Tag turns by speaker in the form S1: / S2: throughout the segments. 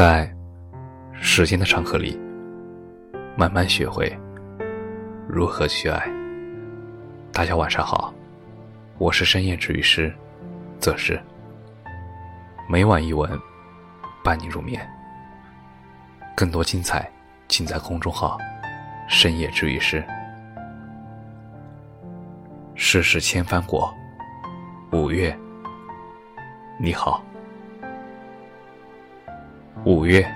S1: 在时间的长河里，慢慢学会如何去爱。大家晚上好，我是深夜治愈师则是每晚一文伴你入眠。更多精彩尽在公众号“深夜治愈师”。世事千帆过，五月，你好。五月，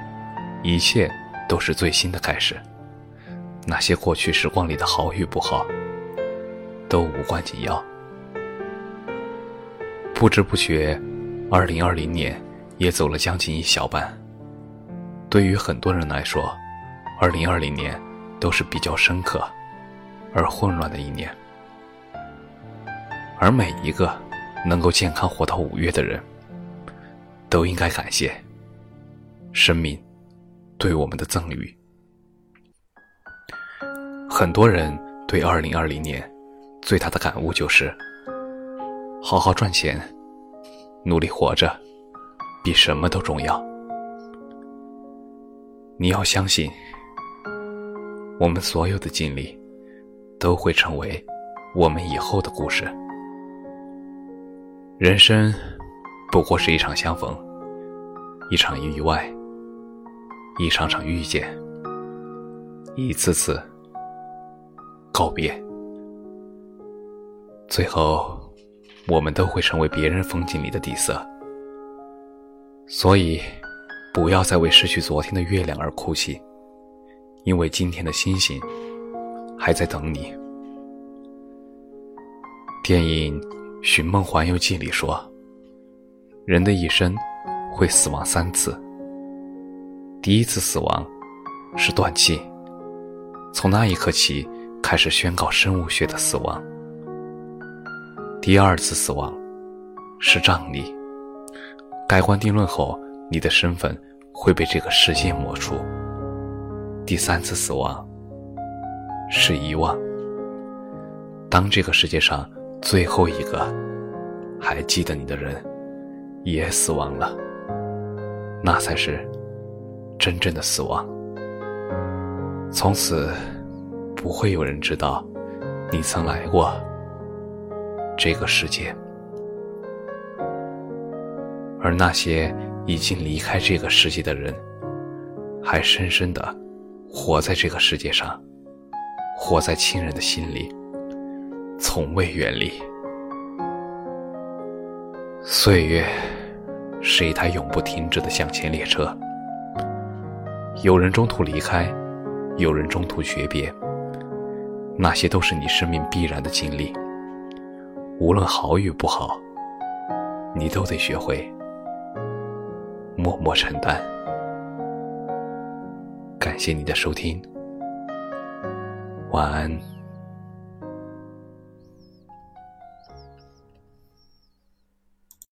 S1: 一切都是最新的开始。那些过去时光里的好与不好，都无关紧要。不知不觉，二零二零年也走了将近一小半。对于很多人来说，二零二零年都是比较深刻而混乱的一年。而每一个能够健康活到五月的人，都应该感谢。生命对我们的赠予，很多人对二零二零年最大的感悟就是：好好赚钱，努力活着，比什么都重要。你要相信，我们所有的经历都会成为我们以后的故事。人生不过是一场相逢，一场意外。一场场遇见，一次次告别，最后我们都会成为别人风景里的底色。所以，不要再为失去昨天的月亮而哭泣，因为今天的星星还在等你。电影《寻梦环游记》里说，人的一生会死亡三次。第一次死亡是断气，从那一刻起开始宣告生物学的死亡。第二次死亡是葬礼，盖棺定论后，你的身份会被这个世界抹除。第三次死亡是遗忘，当这个世界上最后一个还记得你的人也死亡了，那才是。真正的死亡，从此不会有人知道你曾来过这个世界，而那些已经离开这个世界的人，还深深的活在这个世界上，活在亲人的心里，从未远离。岁月是一台永不停止的向前列车。有人中途离开，有人中途诀别，那些都是你生命必然的经历。无论好与不好，你都得学会默默承担。感谢你的收听，晚安。